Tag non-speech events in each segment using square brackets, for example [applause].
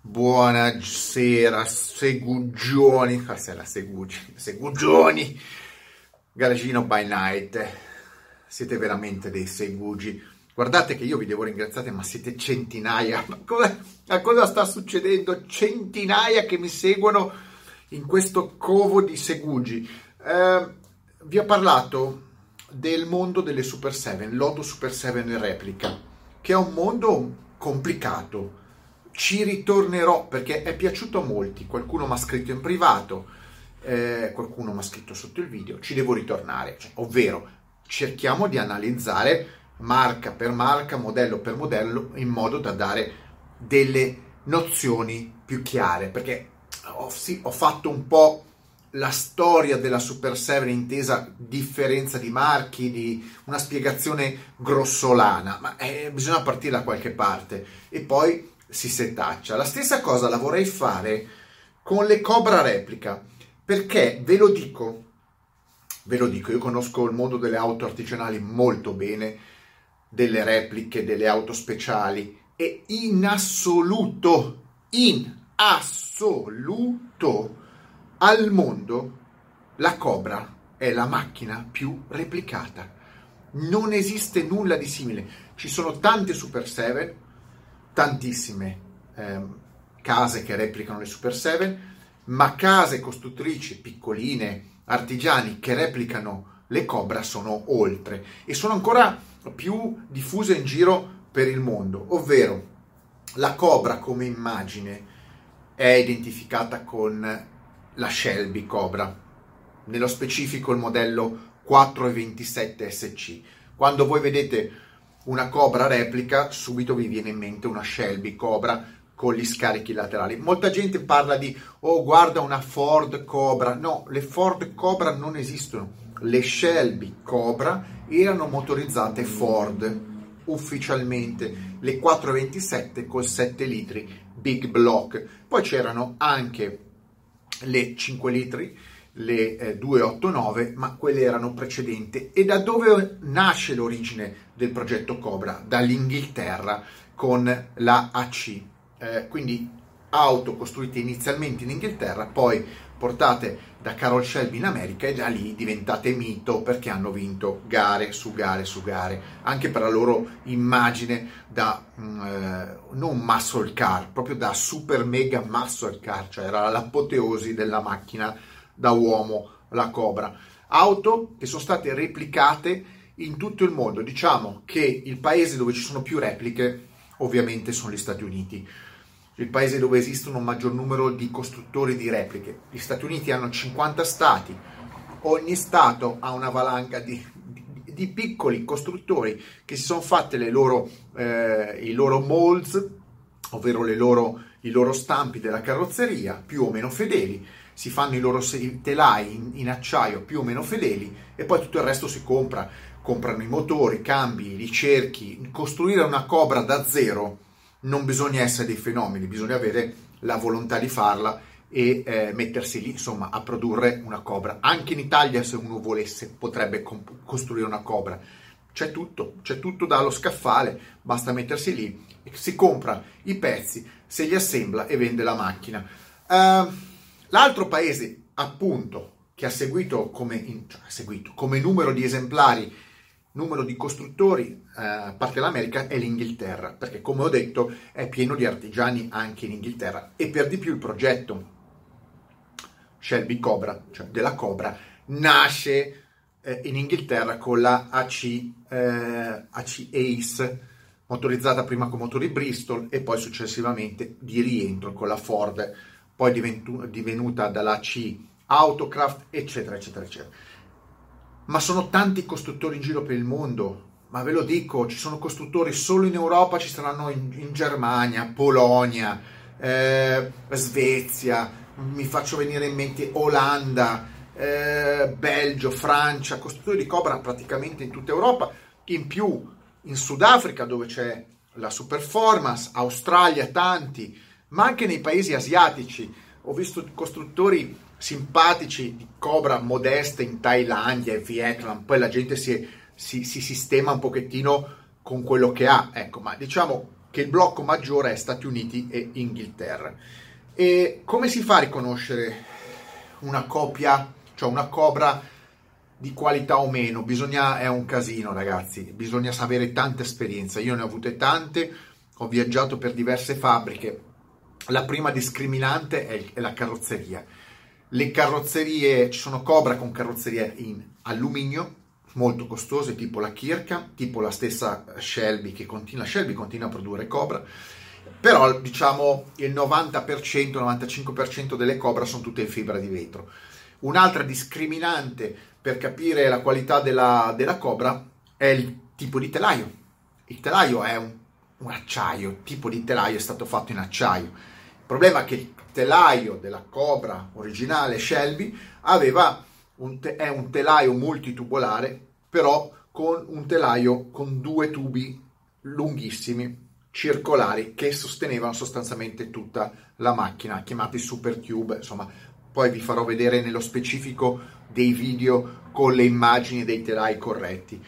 Buonasera, segugioni, questa è la segugi, segugioni, Garagino by night, siete veramente dei segugi. Guardate che io vi devo ringraziare, ma siete centinaia, ma cosa, ma cosa sta succedendo? Centinaia che mi seguono in questo covo di segugi. Eh, vi ho parlato del mondo delle Super 7, Loto Super 7 replica, che è un mondo complicato ci ritornerò perché è piaciuto a molti. Qualcuno mi ha scritto in privato, eh, qualcuno mi ha scritto sotto il video. Ci devo ritornare, cioè, ovvero cerchiamo di analizzare marca per marca, modello per modello, in modo da dare delle nozioni più chiare. Perché ho, sì, ho fatto un po' la storia della Super 7 intesa differenza di marchi, di una spiegazione grossolana, ma eh, bisogna partire da qualche parte e poi si setaccia. La stessa cosa la vorrei fare con le Cobra replica, perché ve lo dico, ve lo dico, io conosco il mondo delle auto artigianali molto bene, delle repliche, delle auto speciali e in assoluto, in assoluto al mondo la Cobra è la macchina più replicata. Non esiste nulla di simile. Ci sono tante Super 7, tantissime eh, case che replicano le Super 7, ma case costruttrici piccoline, artigiani che replicano le Cobra sono oltre e sono ancora più diffuse in giro per il mondo, ovvero la Cobra come immagine è identificata con la Shelby Cobra, nello specifico il modello 427 SC. Quando voi vedete una Cobra replica, subito vi viene in mente una Shelby Cobra con gli scarichi laterali. Molta gente parla di oh guarda una Ford Cobra. No, le Ford Cobra non esistono. Le Shelby Cobra erano motorizzate Ford ufficialmente, le 427 col 7 litri Big Block. Poi c'erano anche le 5 litri le eh, 289, ma quelle erano precedenti. E da dove nasce l'origine del progetto Cobra? Dall'Inghilterra con la AC. Eh, quindi auto costruite inizialmente in Inghilterra, poi portate da Carol Shelby in America e da lì diventate mito perché hanno vinto gare su gare su gare, anche per la loro immagine da mm, eh, non muscle car, proprio da super mega muscle car, cioè era l'apoteosi della macchina da uomo, la Cobra. Auto che sono state replicate in tutto il mondo. Diciamo che il paese dove ci sono più repliche ovviamente sono gli Stati Uniti. Il paese dove esistono un maggior numero di costruttori di repliche. Gli Stati Uniti hanno 50 stati, ogni stato ha una valanga di, di, piccoli costruttori che si sono fatti eh, i loro molds, ovvero loro, i loro stampi della carrozzeria, più o meno fedeli si fanno i loro telai in, in, acciaio più o meno fedeli e poi tutto il resto si compra. Comprano i motori, cambi, i cerchi. Costruire una Cobra da zero non bisogna essere dei fenomeni, bisogna avere la volontà di farla e eh, mettersi lì insomma a produrre una Cobra. Anche in Italia se uno volesse potrebbe comp- costruire una Cobra. C'è tutto, c'è tutto dallo scaffale, basta mettersi lì, si compra i pezzi, se li assembla e vende la macchina. Uh, L'altro paese, appunto, che ha seguito come, in, cioè, ha seguito come numero di esemplari, numero di costruttori, eh, a parte l'America, è l'Inghilterra, perché come ho detto è pieno di artigiani anche in Inghilterra e per di più il progetto Shelby Cobra, cioè della Cobra, nasce eh, in Inghilterra con la AC, eh, AC Ace, motorizzata prima con motori Bristol e poi successivamente di rientro con la Ford poi diventu- divenuta dalla C Autocraft, eccetera, eccetera, eccetera. Ma sono tanti costruttori in giro per il mondo, ma ve lo dico, ci sono costruttori solo in Europa, ci saranno in, in Germania, Polonia, eh, Svezia, mi faccio venire in mente Olanda, eh, Belgio, Francia, costruttori di Cobra praticamente in tutta Europa, in più in Sudafrica dove c'è la Superformance, Australia tanti, ma anche nei paesi asiatici. Ho visto costruttori simpatici di Cobra modeste in Thailandia e Vietnam, poi la gente si, si, si sistema un pochettino con quello che ha, ecco, ma diciamo che il blocco maggiore è Stati Uniti e Inghilterra. E come si fa a riconoscere una copia, cioè una cobra di qualità o meno? Bisogna, è un casino ragazzi, bisogna avere tanta esperienza, io ne ho avute tante, ho viaggiato per diverse fabbriche, la prima discriminante è, la carrozzeria. Le carrozzerie, ci sono Cobra con carrozzerie in alluminio, molto costose, tipo la Kirka, tipo la stessa Shelby che continua, Shelby continua a produrre Cobra, però diciamo il 90%, 95% delle Cobra sono tutte in fibra di vetro. Un'altra discriminante per capire la qualità della, della Cobra è il tipo di telaio. Il telaio è un, un acciaio, il tipo di telaio è stato fatto in acciaio. Il problema è che il telaio della Cobra originale Shelby aveva un te- è un telaio multitubolare, però con un telaio con due tubi lunghissimi, circolari, che sostenevano sostanzialmente tutta la macchina, chiamati super tube, insomma, poi vi farò vedere nello specifico dei video con le immagini dei telai corretti.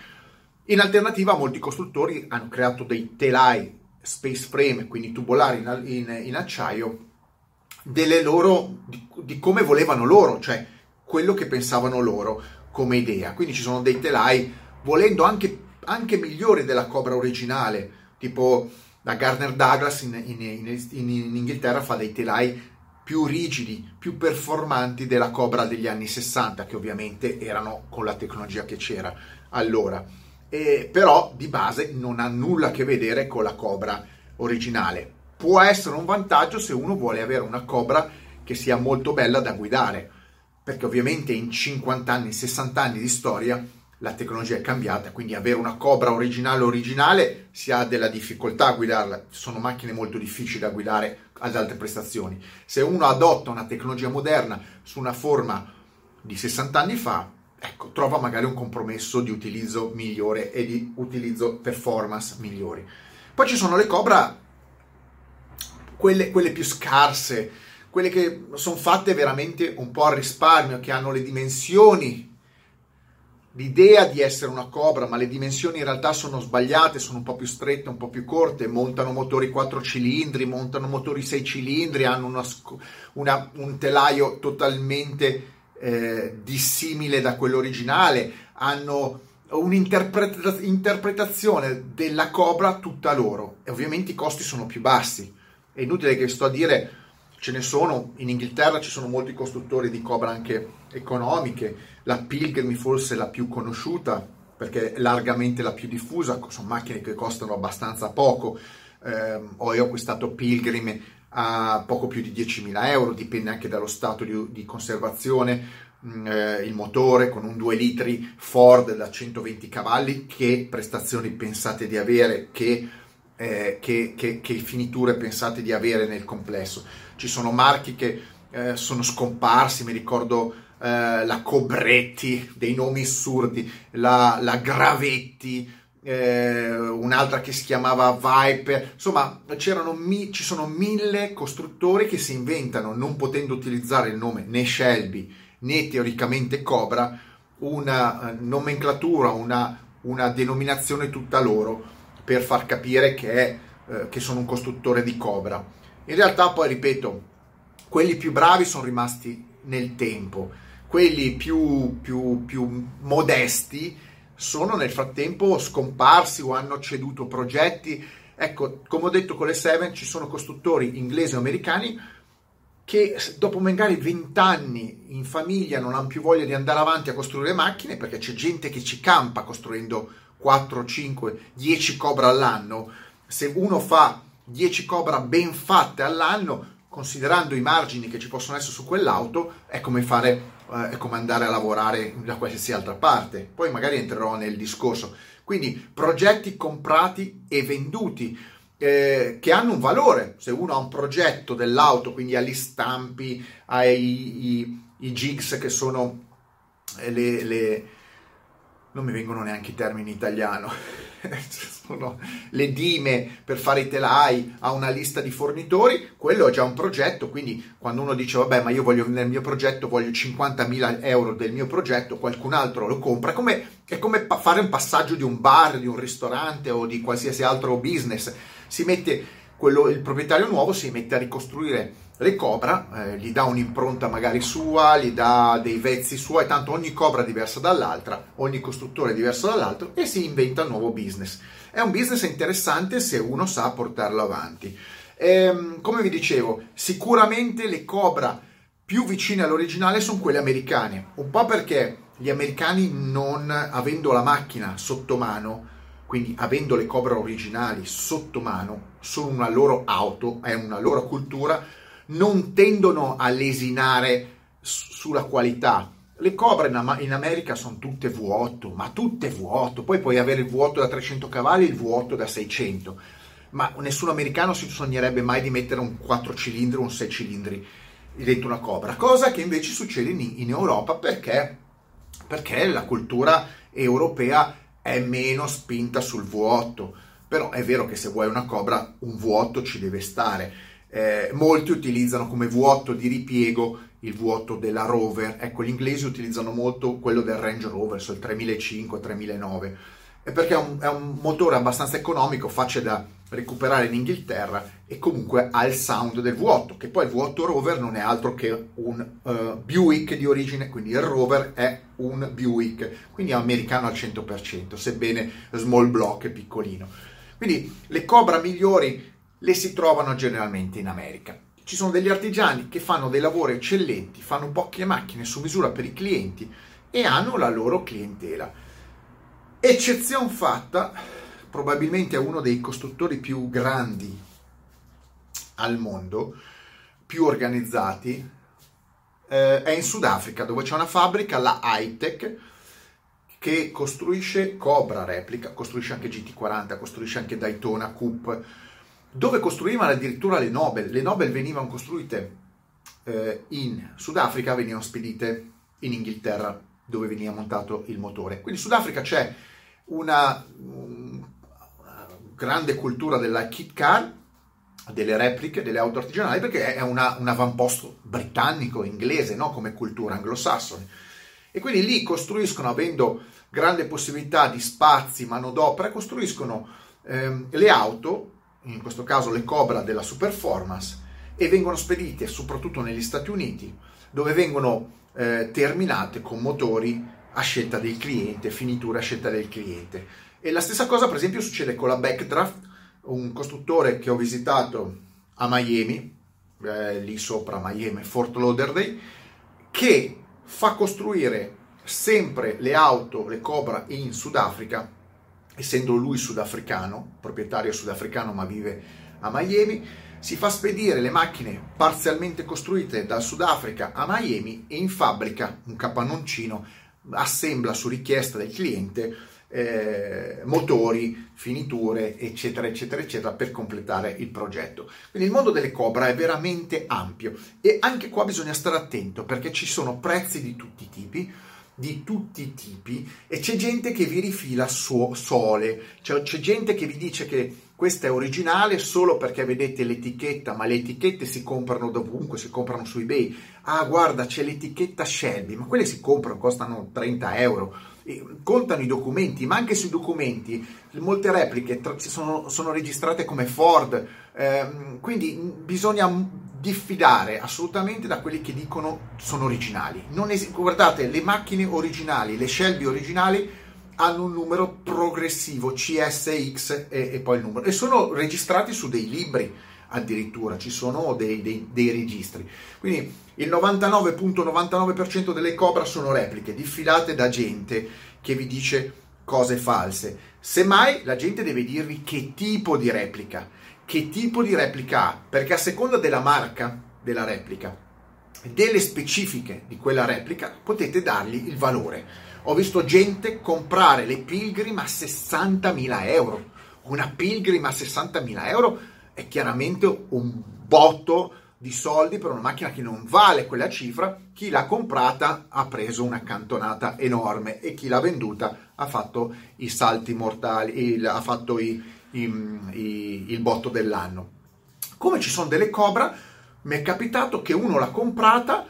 In alternativa, molti costruttori hanno creato dei telai space frame, quindi tubolari in, in, in acciaio, delle loro, di, di come volevano loro, cioè quello che pensavano loro come idea. Quindi ci sono dei telai, volendo anche, anche migliori della Cobra originale, tipo la Garner Douglas in, in, in, in, Inghilterra fa dei telai più rigidi, più performanti della Cobra degli anni 60, che ovviamente erano con la tecnologia che c'era allora. E, però di base non ha nulla a che vedere con la Cobra originale. Può essere un vantaggio se uno vuole avere una Cobra che sia molto bella da guidare perché ovviamente in 50 anni, 60 anni di storia la tecnologia è cambiata, quindi avere una Cobra originale originale si ha della difficoltà a guidarla, sono macchine molto difficili da guidare ad alte prestazioni. Se uno adotta una tecnologia moderna su una forma di 60 anni fa, ecco, trova magari un compromesso di utilizzo migliore e di utilizzo performance migliori. Poi ci sono le Cobra, quelle, quelle più scarse, quelle che sono fatte veramente un po' a risparmio, che hanno le dimensioni, l'idea di essere una Cobra, ma le dimensioni in realtà sono sbagliate, sono un po' più strette, un po' più corte, montano motori 4 cilindri, montano motori 6 cilindri, hanno una, una, un telaio totalmente eh, dissimile da quello originale, hanno un'interpretazione della Cobra tutta loro. E ovviamente i costi sono più bassi. È inutile che sto a dire ce ne sono, in Inghilterra ci sono molti costruttori di Cobra anche economiche, la Pilgrim forse la più conosciuta perché è largamente la più diffusa, sono macchine che costano abbastanza poco, eh, ho acquistato Pilgrim a poco più di 10.000 euro, dipende anche dallo stato di, di conservazione, mm, eh, il motore con un 2 litri Ford da 120 cavalli, che prestazioni pensate di avere, che, eh, che, che, che finiture pensate di avere nel complesso. Ci sono marchi che eh, sono scomparsi, mi ricordo eh, la Cobretti, dei nomi assurdi, la, la Gravetti, eh, un'altra che si chiamava Viper, insomma mi, ci sono mille costruttori che si inventano, non potendo utilizzare il nome né Shelby né teoricamente Cobra, una eh, nomenclatura, una, una denominazione tutta loro per far capire che, eh, che sono un costruttore di Cobra. In realtà poi, ripeto, quelli più bravi sono rimasti nel tempo, quelli più, più, più modesti sono nel frattempo scomparsi o hanno ceduto progetti. Ecco, come ho detto con le Seven, ci sono costruttori inglesi o americani che dopo magari 20 anni in famiglia non hanno più voglia di andare avanti a costruire macchine perché c'è gente che ci campa costruendo 4, 5, 10 Cobra all'anno. Se uno fa 10 Cobra ben fatte all'anno, considerando i margini che ci possono essere su quell'auto, è come fare eh, è come andare a lavorare da qualsiasi altra parte. Poi magari entrerò nel discorso. Quindi progetti comprati e venduti eh, che hanno un valore. Se uno ha un progetto dell'auto, quindi ha gli stampi, ha i, i, i jigs che sono le, le non mi vengono neanche i termini in italiano, [laughs] sono le dime per fare i telai, ha una lista di fornitori, quello è già un progetto, quindi quando uno dice vabbè ma io voglio nel mio progetto, voglio 50.000 euro del mio progetto, qualcun altro lo compra, come, è come fare un passaggio di un bar, di un ristorante o di qualsiasi altro business, si mette quello, il proprietario nuovo si mette a ricostruire le Cobra, eh, gli dà un'impronta magari sua, gli dà dei vezzi suoi, tanto ogni Cobra è diversa dall'altra, ogni costruttore è diverso dall'altro e si inventa un nuovo business. È un business interessante se uno sa portarlo avanti. Ehm, come vi dicevo, sicuramente le Cobra più vicine all'originale sono quelle americane, un po' perché gli americani non avendo la macchina sotto mano, quindi avendo le Cobra originali sotto mano, sono una loro auto, è una loro cultura, non tendono a lesinare sulla qualità. Le Cobra in, in America sono tutte vuoto, ma tutte vuoto. Poi puoi avere il vuoto da 300 cavalli e il vuoto da 600. Ma nessun americano si sognerebbe mai di mettere un 4 cilindri o un 6 cilindri dentro una Cobra. Cosa che invece succede in, in Europa perché, perché la cultura europea è meno spinta sul vuoto. Però è vero che se vuoi una Cobra un vuoto ci deve stare eh, molti utilizzano come vuoto di ripiego il vuoto della Rover. Ecco, gli inglesi utilizzano molto quello del Range Rover, so il 3005-3009, perché è un, è un, motore abbastanza economico, facile da recuperare in Inghilterra e comunque ha il sound del vuoto, che poi il vuoto Rover non è altro che un uh, Buick di origine, quindi il Rover è un Buick, quindi è americano al 100%, sebbene small block è piccolino. Quindi le Cobra migliori le si trovano generalmente in America. Ci sono degli artigiani che fanno dei lavori eccellenti, fanno poche macchine su misura per i clienti e hanno la loro clientela. Eccezione fatta, probabilmente è uno dei costruttori più grandi al mondo, più organizzati, eh, è in Sudafrica dove c'è una fabbrica, la Hightech, che costruisce Cobra replica, costruisce anche GT40, costruisce anche Daytona, Coupe, dove costruivano addirittura le Nobel. Le Nobel venivano costruite eh, in Sudafrica, venivano spedite in Inghilterra, dove veniva montato il motore. Quindi in Sudafrica c'è una, una grande cultura della kit car, delle repliche, delle auto artigianali, perché è una, un avamposto britannico, inglese, no? come cultura anglosassone. E quindi lì costruiscono, avendo grande possibilità di spazi, manodopera, costruiscono ehm, le auto in questo caso le Cobra della Superformance, e vengono spedite soprattutto negli Stati Uniti, dove vengono eh, terminate con motori a scelta del cliente, finiture a scelta del cliente. E la stessa cosa, per esempio, succede con la Backdraft, un costruttore che ho visitato a Miami, eh, lì sopra Miami, Fort Lauderdale, che fa costruire sempre le auto, le Cobra in Sudafrica essendo lui sudafricano, proprietario sudafricano ma vive a Miami, si fa spedire le macchine parzialmente costruite dal Sudafrica a Miami e in fabbrica un capannoncino assembla su richiesta del cliente eh, motori, finiture, eccetera, eccetera, eccetera, per completare il progetto. Quindi il mondo delle Cobra è veramente ampio e anche qua bisogna stare attento perché ci sono prezzi di tutti i tipi di tutti i tipi e c'è gente che vi rifila suo sole, cioè, c'è gente che vi dice che questa è originale solo perché vedete l'etichetta, ma le etichette si comprano dovunque, si comprano su eBay. Ah, guarda, c'è l'etichetta Shelby, ma quelle si comprano, costano 30 euro. Contano i documenti, ma anche sui documenti molte repliche sono, sono registrate come Ford, eh, quindi bisogna diffidare assolutamente da quelli che dicono sono originali. Es- guardate, le macchine originali, le Shelby originali hanno un numero progressivo, CSX e, e poi il numero, e sono registrati su dei libri addirittura, ci sono dei, dei, dei registri. Quindi il 99.99% delle Cobra sono repliche, diffidate da gente che vi dice cose false. Semmai la gente deve dirvi che tipo di replica che tipo di replica ha, perché a seconda della marca della replica, delle specifiche di quella replica, potete dargli il valore. Ho visto gente comprare le Pilgrim a 60.000 euro. Una Pilgrim a 60.000 euro è chiaramente un botto di soldi per una macchina che non vale quella cifra. Chi l'ha comprata ha preso una cantonata enorme e chi l'ha venduta ha fatto i salti mortali, il, ha fatto i, i, i, il botto dell'anno. Come ci sono delle Cobra, mi è capitato che uno l'ha comprata,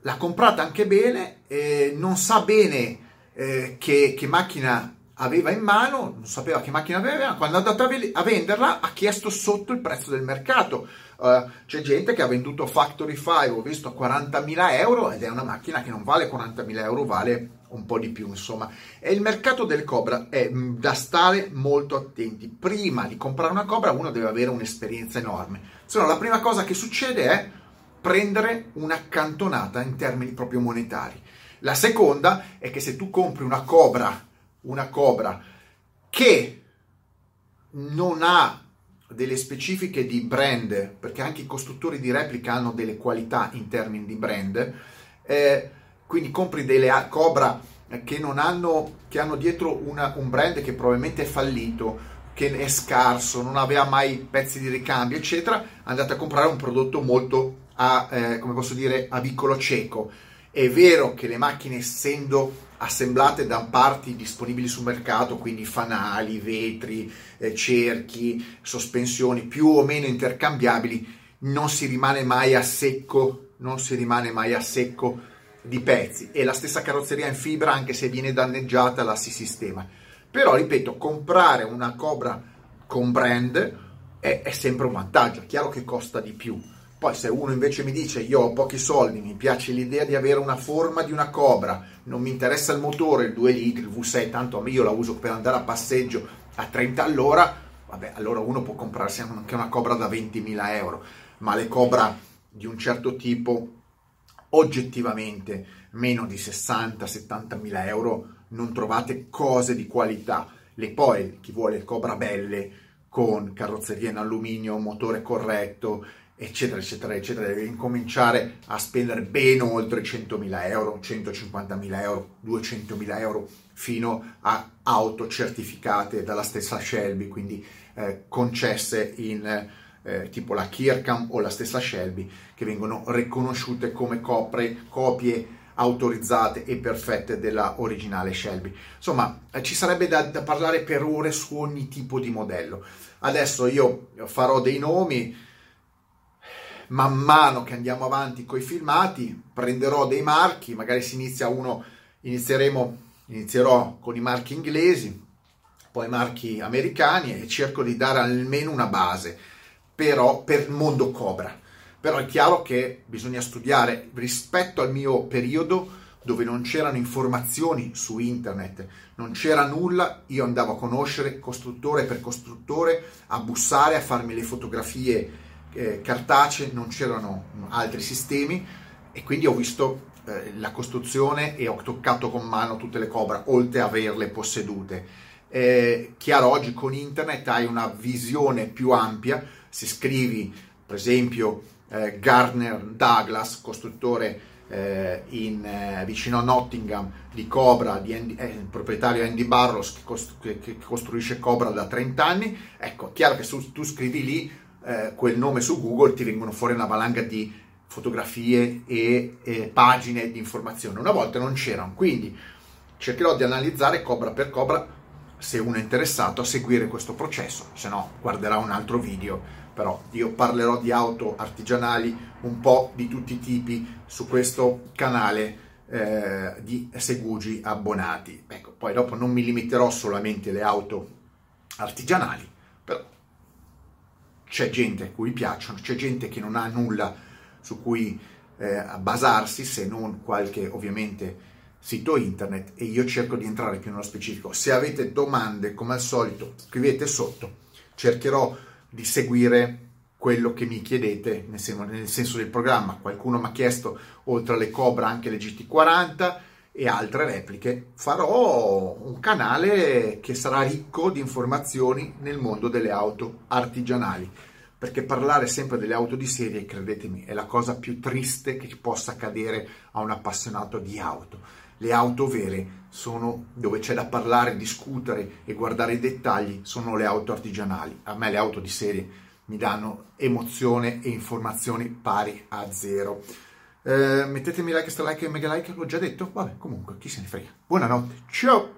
l'ha comprata anche bene, eh, non sa bene eh, che, che, macchina aveva in mano, non sapeva che macchina aveva, quando è andato a venderla ha chiesto sotto il prezzo del mercato. Uh, c'è gente che ha venduto Factory 5, ho visto, a 40.000 euro ed è una macchina che non vale 40.000 euro, vale un po' di più, insomma. E il mercato del Cobra è mm, da stare molto attenti. Prima di comprare una Cobra uno deve avere un'esperienza enorme. Se no la prima cosa che succede è prendere un'accantonata in termini proprio monetari. La seconda è che se tu compri una Cobra, una Cobra che non ha delle specifiche di brand, perché anche i costruttori di replica hanno delle qualità in termini di brand, eh, quindi compri delle Cobra che non hanno, che hanno dietro una, un brand che probabilmente è fallito, che è scarso, non aveva mai pezzi di ricambio, eccetera, andate a comprare un prodotto molto a, eh, come posso dire, a vicolo cieco. È vero che le macchine, essendo assemblate da parti disponibili sul mercato, quindi fanali, vetri, eh, cerchi, sospensioni più o meno intercambiabili, non si rimane mai a secco, non si rimane mai a secco di pezzi. E la stessa carrozzeria in fibra anche se viene danneggiata la si sistema. Però ripeto, comprare una Cobra con brand è, è sempre un vantaggio, è chiaro che costa di più poi se uno invece mi dice io ho pochi soldi, mi piace l'idea di avere una forma di una cobra, non mi interessa il motore, il 2 litri, il V6, tanto io la uso per andare a passeggio a 30 all'ora, vabbè allora uno può comprarsi anche una cobra da 20.000 euro, ma le cobra di un certo tipo oggettivamente meno di 60-70 mila euro non trovate cose di qualità. Le poi chi vuole cobra belle con carrozzeria in alluminio, motore corretto, eccetera, eccetera, eccetera, deve incominciare a spendere ben oltre 100.000 euro, 150.000 euro, 200.000 euro, fino a auto certificate dalla stessa Shelby, quindi eh, concesse in eh, tipo la Kirkham o la stessa Shelby, che vengono riconosciute come copre, copie autorizzate e perfette della originale Shelby. Insomma, eh, ci sarebbe da, da parlare per ore su ogni tipo di modello. Adesso io farò dei nomi, man mano che andiamo avanti con i filmati prenderò dei marchi, magari si inizia uno, inizieremo, inizierò con i marchi inglesi, poi marchi americani e cerco di dare almeno una base, però per il mondo Cobra. Però è chiaro che bisogna studiare rispetto al mio periodo dove non c'erano informazioni su internet, non c'era nulla, io andavo a conoscere costruttore per costruttore, a bussare, a farmi le fotografie eh, cartacee, non c'erano altri sistemi e quindi ho visto eh, la costruzione e ho toccato con mano tutte le Cobra, oltre a averle possedute. Eh, chiaro, oggi con internet hai una visione più ampia, se scrivi per esempio eh, Gardner Douglas, costruttore eh, in, eh, vicino a Nottingham di Cobra, di Andy, eh, proprietario Andy Barros che, costru- che, costruisce Cobra da 30 anni, ecco, chiaro che su, tu scrivi lì eh, quel nome su Google ti vengono fuori una valanga di fotografie e, e pagine di informazioni. Una volta non c'erano, quindi cercherò di analizzare Cobra per Cobra se uno è interessato a seguire questo processo, se no guarderà un altro video, però io parlerò di auto artigianali un po' di tutti i tipi su questo canale eh, di Segugi abbonati. Ecco, poi dopo non mi limiterò solamente alle auto artigianali, c'è gente a cui piacciono, c'è gente che non ha nulla su cui eh, basarsi se non qualche ovviamente sito internet e io cerco di entrare più nello specifico. Se avete domande, come al solito, scrivete sotto, cercherò di seguire quello che mi chiedete nel senso, nel senso del programma. Qualcuno mi ha chiesto oltre alle Cobra anche le GT40 e altre repliche. Farò un canale che sarà ricco di informazioni nel mondo delle auto artigianali perché parlare sempre delle auto di serie, credetemi, è la cosa più triste che possa accadere a un appassionato di auto. Le auto vere sono dove c'è da parlare, discutere e guardare i dettagli, sono le auto artigianali. A me le auto di serie mi danno emozione e informazioni pari a zero. Eh, mettetemi like, sta like e mega like, l'ho già detto, vabbè, comunque, chi se ne frega. Buonanotte, ciao!